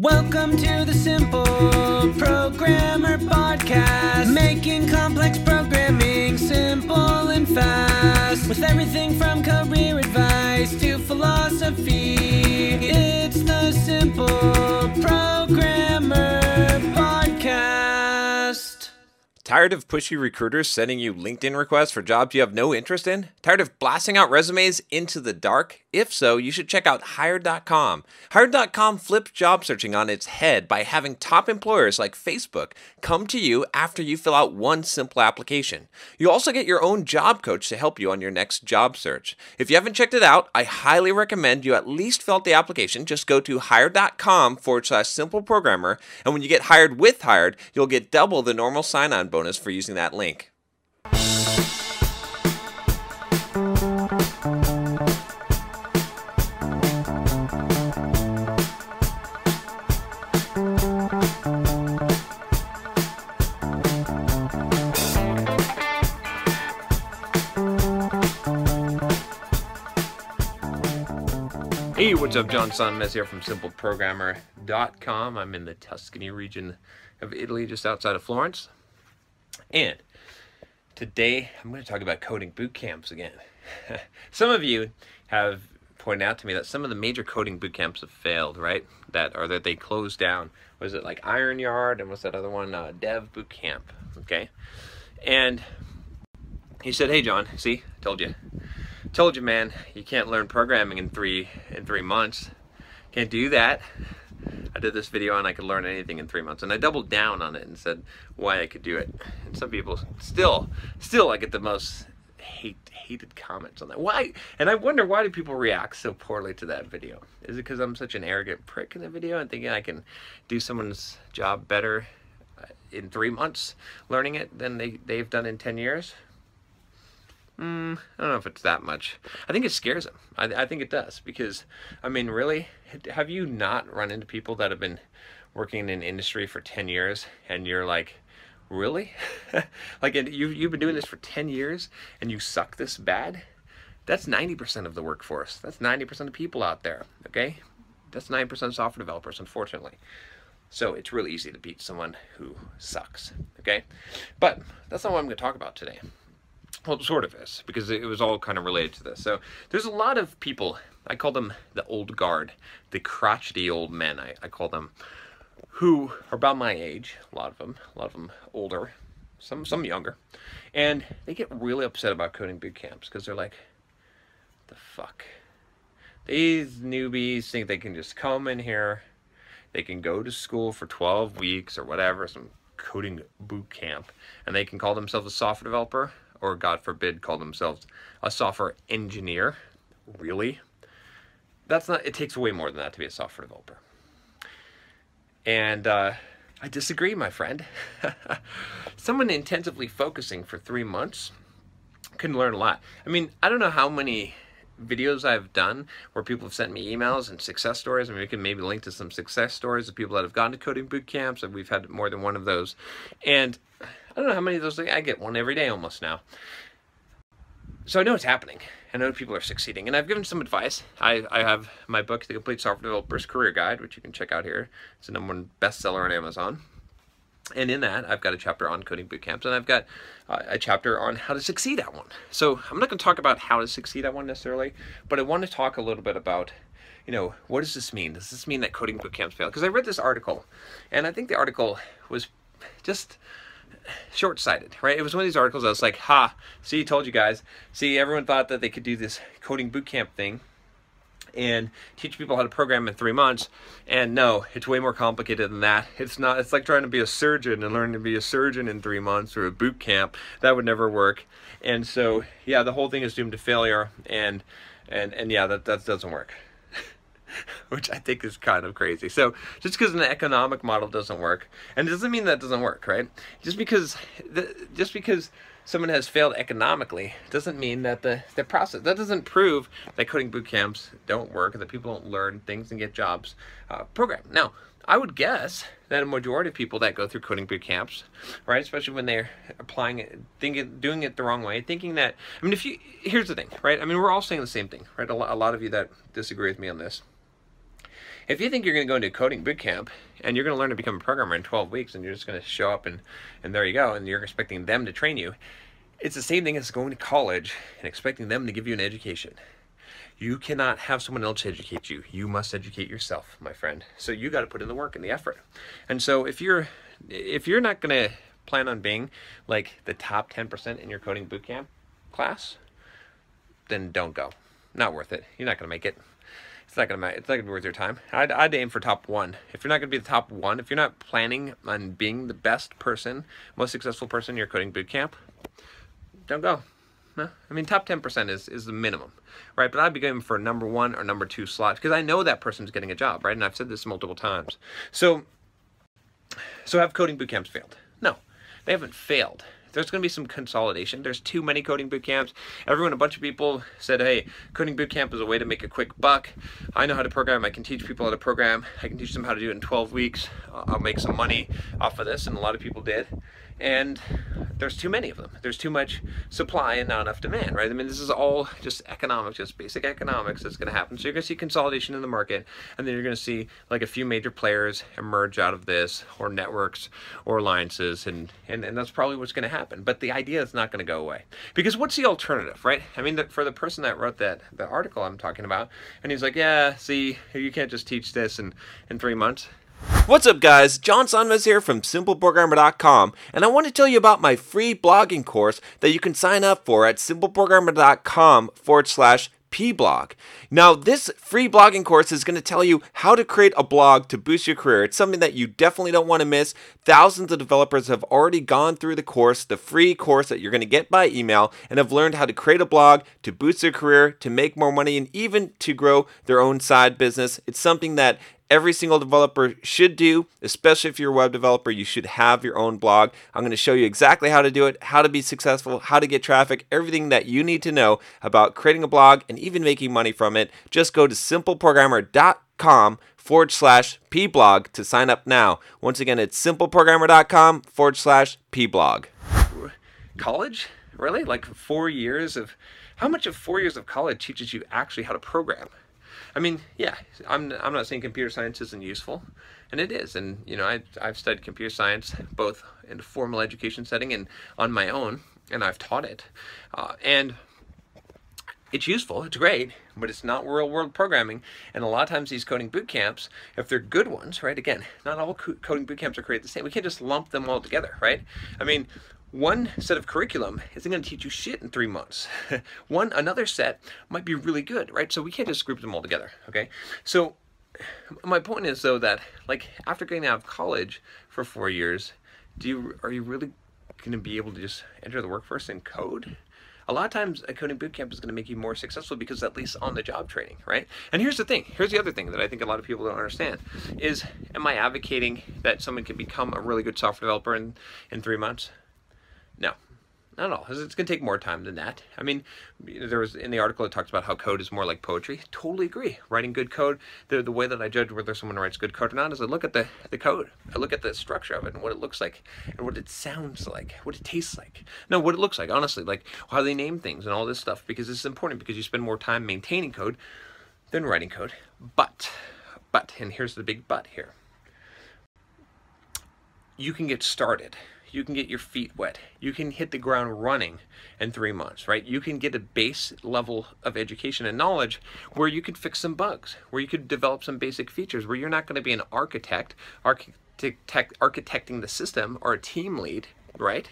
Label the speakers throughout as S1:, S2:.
S1: Welcome to the Simple Programmer Podcast, making complex programming simple and fast. With everything from career advice to philosophy, it's the Simple Programmer
S2: Tired of pushy recruiters sending you LinkedIn requests for jobs you have no interest in? Tired of blasting out resumes into the dark? If so, you should check out Hired.com. Hired.com flips job searching on its head by having top employers like Facebook come to you after you fill out one simple application. You also get your own job coach to help you on your next job search. If you haven't checked it out, I highly recommend you at least fill out the application. Just go to Hired.com forward slash simple programmer, and when you get hired with Hired, you'll get double the normal sign on bonus for using that link. Hey, what's up? John Sonmez here from SimpleProgrammer.com. I'm in the Tuscany region of Italy, just outside of Florence. And today I'm going to talk about coding boot camps again. some of you have pointed out to me that some of the major coding boot camps have failed, right? That or that they closed down. Was it like Iron Yard and what's that other one? Uh, Dev Boot Camp. Okay, and he said, "Hey, John, see, told you." told you man you can't learn programming in three in three months can't do that i did this video and i could learn anything in three months. And i doubled down on it and said why i could do it. And some people still still i get the most hate hated comments on that. Why? And i wonder why do people react so poorly to that video? Is it because i'm such an arrogant prick in the video and thinking i can do someone's job better uh, in three months learning it than they, they've done in 10 years Mm, I don't know if it's that much. I think it scares them. I, I think it does because, I mean, really, have you not run into people that have been working in an industry for 10 years and you're like, really? like, you, you've been doing this for 10 years and you suck this bad? That's 90% of the workforce. That's 90% of people out there, okay? That's 9% of software developers, unfortunately. So it's really easy to beat someone who sucks, okay? But that's not what I'm to talk about today. Well, sort of is, because it was all kind of related to this. So there's a lot of people, I call them the old guard, the crotchety old men, I, I call them, who are about my age, a lot of them, a lot of them older, some, some younger, and they get really upset about coding boot camps because they're like, the fuck? These newbies think they can just come in here, they can go to school for 12 weeks or whatever, some coding boot camp, and they can call themselves a software developer or God forbid, call themselves a software engineer. Really? That's not, it takes way more than that to be a software developer. And uh, I disagree, my friend. Someone intensively focusing for three months can learn a lot. I mean, I don't know how many videos I've done where people have sent me emails and success stories. I mean, we can maybe link to some success stories of people that have gone to coding boot camps, and we've had more than one of those. And I don't know how many of those I get one every day almost now. So I know it's happening. I know people are succeeding, and I've given some advice. I, I have my book, The Complete Software Developer's Career Guide, which you can check out here. It's the number one bestseller on Amazon. And in that, I've got a chapter on coding boot camps, and I've got uh, a chapter on how to succeed at one. So I'm not going to talk about how to succeed at one necessarily, but I want to talk a little bit about, you know, what does this mean? Does this mean that coding boot camps fail? Because I read this article, and I think the article was just short-sighted, right? It was one of these articles I was like, ha, see, told you guys. See, everyone thought that they could do this coding bootcamp thing and teach people how to program in three months. And no, it's way more complicated than that. It's not, it's like trying to be a surgeon and learning to be a surgeon in three months or a boot camp. That would never work. And so, yeah, the whole thing is doomed to failure. And, and, and yeah, that, that doesn't work. which I think is kind of crazy. So just because an economic model doesn't work, and it doesn't mean that doesn't work, right? Just because the, just because someone has failed economically doesn't mean that the, the process that doesn't prove that coding boot camps don't work that people don't learn things and get jobs uh, program now i would guess that a majority of people that go through coding boot camps right especially when they're applying it thinking doing it the wrong way thinking that i mean if you here's the thing right i mean we're all saying the same thing right a lot, a lot of you that disagree with me on this If you think you're going to go into a coding bootcamp and you're going to learn to become a programmer in 12 weeks and you're just going to show up and, and there you go, and you're expecting them to train you, it's the same thing as going to college and expecting them to give you an education. You cannot have someone else educate you. You must educate yourself, my friend. So you got to put in the work and the effort. And so if you're if you're not going to plan on being like the top 10% in your coding bootcamp class, then don't go. Not worth it. You're not going to make it. Not gonna matter it's not gonna be worth your time. I'd, I'd aim for top one. If you're not gonna be the top one, if you're not planning on being the best person, most successful person in your coding bootcamp, don't go. I mean top ten percent is is the minimum, right? But I'd be going for number one or number two slot because I know that person's getting a job, right? And I've said this multiple times. So, so have coding bootcamps failed? No, they haven't failed there's going to be some consolidation. There's too many coding boot camps. Everyone, a bunch of people said, hey, coding boot camp is a way to make a quick buck. I know how to program. I can teach people how to program. I can teach them how to do it in 12 weeks. I'll make some money off of this, and a lot of people did and there's too many of them. There's too much supply and not enough demand, right? I mean, this is all just economics, just basic economics that's going to happen. So you're going to see consolidation in the market, and then you're going to see like a few major players emerge out of this, or networks, or alliances, and and, and that's probably what's going to happen. But the idea is not going to go away because what's the alternative, right? I mean, the, for the person that wrote that the article I'm talking about, and he's like, yeah, see, you can't just teach this in in three months.
S3: What's up, guys? John Sonmez here from SimpleProgrammer.com, and I want to tell you about my free blogging course that you can sign up for at SimpleProgrammer.com forward slash pblog. Now, this free blogging course is going to tell you how to create a blog to boost your career. It's something that you definitely don't want to miss. Thousands of developers have already gone through the course, the free course that you're going to get by email, and have learned how to create a blog to boost their career, to make more money, and even to grow their own side business. It's something that every single developer should do, especially if you're a web developer, you should have your own blog. I'm going to show you exactly how to do it, how to be successful, how to get traffic, everything that you need to know about creating a blog and even making money from it. Just go to simpleprogrammer.com forward slash pblog to sign up now. Once again, it's simpleprogrammer.com forward slash pblog.
S2: College? Really? Like four years of. How much of four years of college teaches you actually how to program? I mean, yeah, I'm, I'm not saying computer science isn't useful, and it is. And, you know, I, I've studied computer science both in a formal education setting and on my own, and I've taught it. Uh, and it's useful, it's great, but it's not real world programming. And a lot of times these coding boot camps, if they're good ones, right? Again, not all co- coding boot camps are created the same. We can't just lump them all together, right? I mean, one set of curriculum isn't going to teach you shit in three months. one another set might be really good, right? So we can't just group them all together, okay? So my point is though that like after getting out of college for four years, do you are you really going to be able to just enter the workforce and code? A lot of times a coding bootcamp is going to make you more successful because at least on the job training, right? And here's the thing. Here's the other thing that I think a lot of people don't understand is am I advocating that someone can become a really good software developer in, in three months? No, not at all. It's going to take more time than that. I mean, there was in the article it talks about how code is more like poetry. Totally agree. Writing good code, the the way that I judge whether someone writes good code or not is I look at the the code. I look at the structure of it and what it looks like and what it sounds like, what it tastes like. No, what it looks like. Honestly, like how they name things and all this stuff because this is important because you spend more time maintaining code than writing code. But, but, and here's the big but here. You can get started you can get your feet wet. You can hit the ground running in three months, right? You can get a base level of education and knowledge where you could fix some bugs, where you could develop some basic features, where you're not going to be an architect, architect, architecting the system or a team lead, right?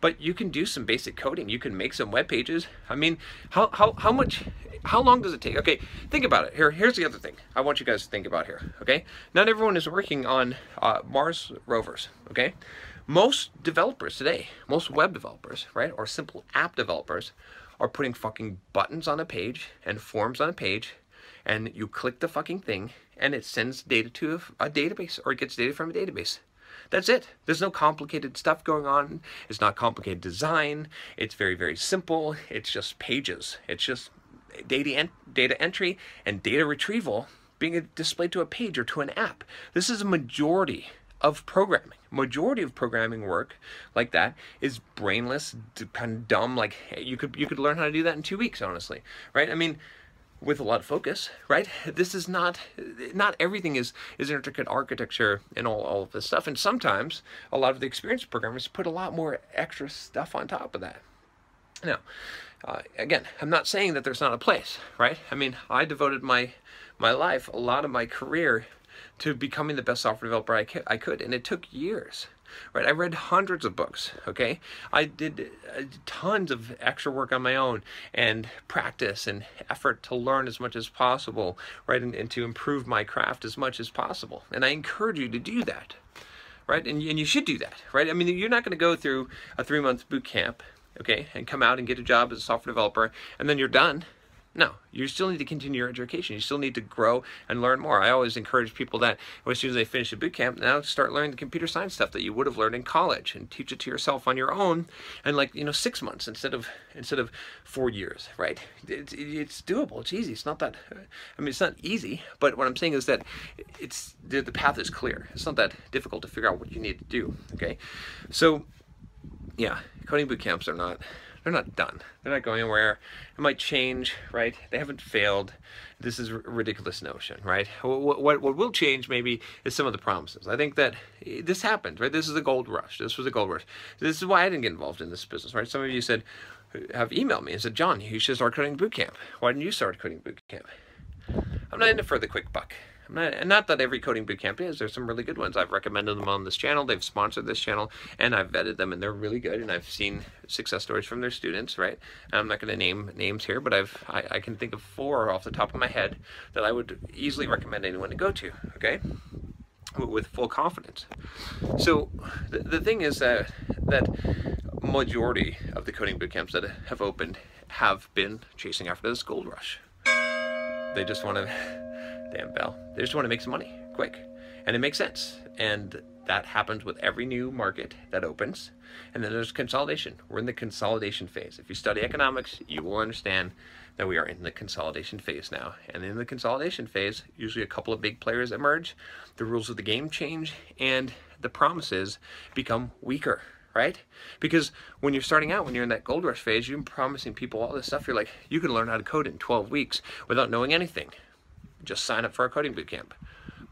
S2: But you can do some basic coding. You can make some web pages. I mean, how, how, how much, how long does it take? Okay, think about it. Here, here's the other thing I want you guys to think about here, okay? Not everyone is working on uh, Mars rovers, okay? Most developers today, most web developers, right, or simple app developers, are putting fucking buttons on a page and forms on a page, and you click the fucking thing, and it sends data to a, a database, or it gets data from a database. That's it. There's no complicated stuff going on. It's not complicated design. It's very, very simple. It's just pages. It's just data, en- data entry and data retrieval being displayed to a page or to an app. This is a majority of programming. Majority of programming work like that is brainless, kind of dumb. Like you could you could learn how to do that in two weeks, honestly, right? I mean, with a lot of focus, right? This is not not everything is is intricate architecture and all, all of this stuff. And sometimes a lot of the experienced programmers put a lot more extra stuff on top of that. Now, uh, again, I'm not saying that there's not a place, right? I mean, I devoted my my life, a lot of my career, to becoming the best software developer I, I could, and it took years right? I read hundreds of books, okay? I did uh, tons of extra work on my own and practice and effort to learn as much as possible, right? And, and to improve my craft as much as possible. And I encourage you to do that, right? And, and you should do that, right? I mean, you're not going to go through a three month boot camp, okay, and come out and get a job as a software developer, and then you're done no, you still need to continue your education. You still need to grow and learn more. I always encourage people that as soon as they finish a boot camp, now start learning the computer science stuff that you would have learned in college and teach it to yourself on your own and like, you know, six months instead of instead of four years, right? It's, it's doable. It's easy. It's not that, I mean, it's not easy, but what I'm saying is that it's, the, the path is clear. It's not that difficult to figure out what you need to do, okay? So, yeah, coding boot camps are not they're not done. They're not going anywhere. It might change, right? They haven't failed. This is a ridiculous notion, right? What, what, what will change maybe is some of the promises. I think that eh, this happened, right? This is the gold rush. This was a gold rush. This is why I didn't get involved in this business, right? Some of you said, have emailed me and said, John, you should start coding boot camp. Why didn't you start coding boot camp? I'm not in it for the quick buck. Not, not, that every coding bootcamp is. There's some really good ones. I've recommended them on this channel. They've sponsored this channel, and I've vetted them, and they're really good. And I've seen success stories from their students. Right? And I'm not going to name names here, but I've I, I, can think of four off the top of my head that I would easily recommend anyone to go to. Okay, with full confidence. So the, the thing is that that majority of the coding bootcamps that have opened have been chasing after this gold rush. They just want to damn bell. They just want to make some money quick. And it makes sense. And that happens with every new market that opens. And then there's consolidation. We're in the consolidation phase. If you study economics, you will understand that we are in the consolidation phase now. And in the consolidation phase, usually a couple of big players emerge, the rules of the game change, and the promises become weaker right? Because when you're starting out, when you're in that gold rush phase, you're promising people all this stuff. You're like, you can learn how to code in 12 weeks without knowing anything just sign up for our coding bootcamp.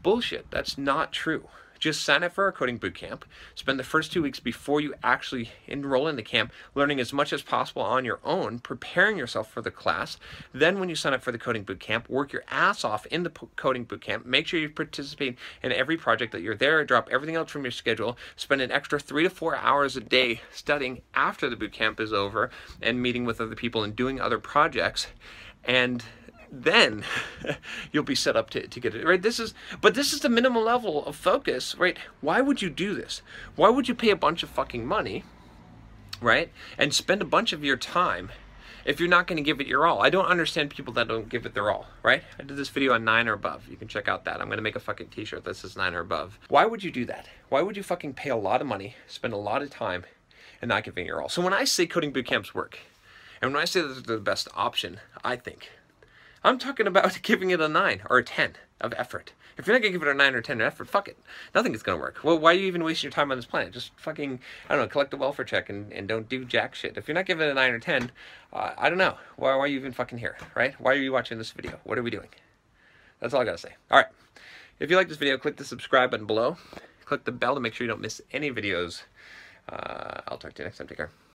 S2: Bullshit, that's not true. Just sign up for our coding bootcamp. Spend the first two weeks before you actually enroll in the camp learning as much as possible on your own, preparing yourself for the class. Then, when you sign up for the coding bootcamp, work your ass off in the coding bootcamp. Make sure you participate in every project that you're there. Drop everything else from your schedule. Spend an extra three to four hours a day studying after the bootcamp is over and meeting with other people and doing other projects. And then you'll be set up to, to get it right? This is but this is the minimal level of focus right? Why would you do this? Why would you pay a bunch of fucking money right and spend a bunch of your time if you're not going to give it your all? I don't understand people that don't give it their all right? I did this video on nine or above. You can check out that. I'm going to make a fucking t-shirt that says nine or above. Why would you do that? Why would you fucking pay a lot of money spend a lot of time and not giving your all? So when i say coding boot camps work and when i say that they're the best option i think I'm talking about giving it a 9 or a 10 of effort. If you're not to give it a 9 or 10 of effort, fuck it. Nothing is to work. Well, why are you even wasting your time on this planet? Just fucking, I don't know, collect a welfare check and, and don't do jack shit. If you're not giving it a 9 or 10, uh, I don't know. Why, why are you even fucking here, right? Why are you watching this video? What are we doing? That's all I got to say. All right. If you like this video, click the subscribe button below. Click the bell to make sure you don't miss any videos. Uh, I'll talk to you next time. Take care.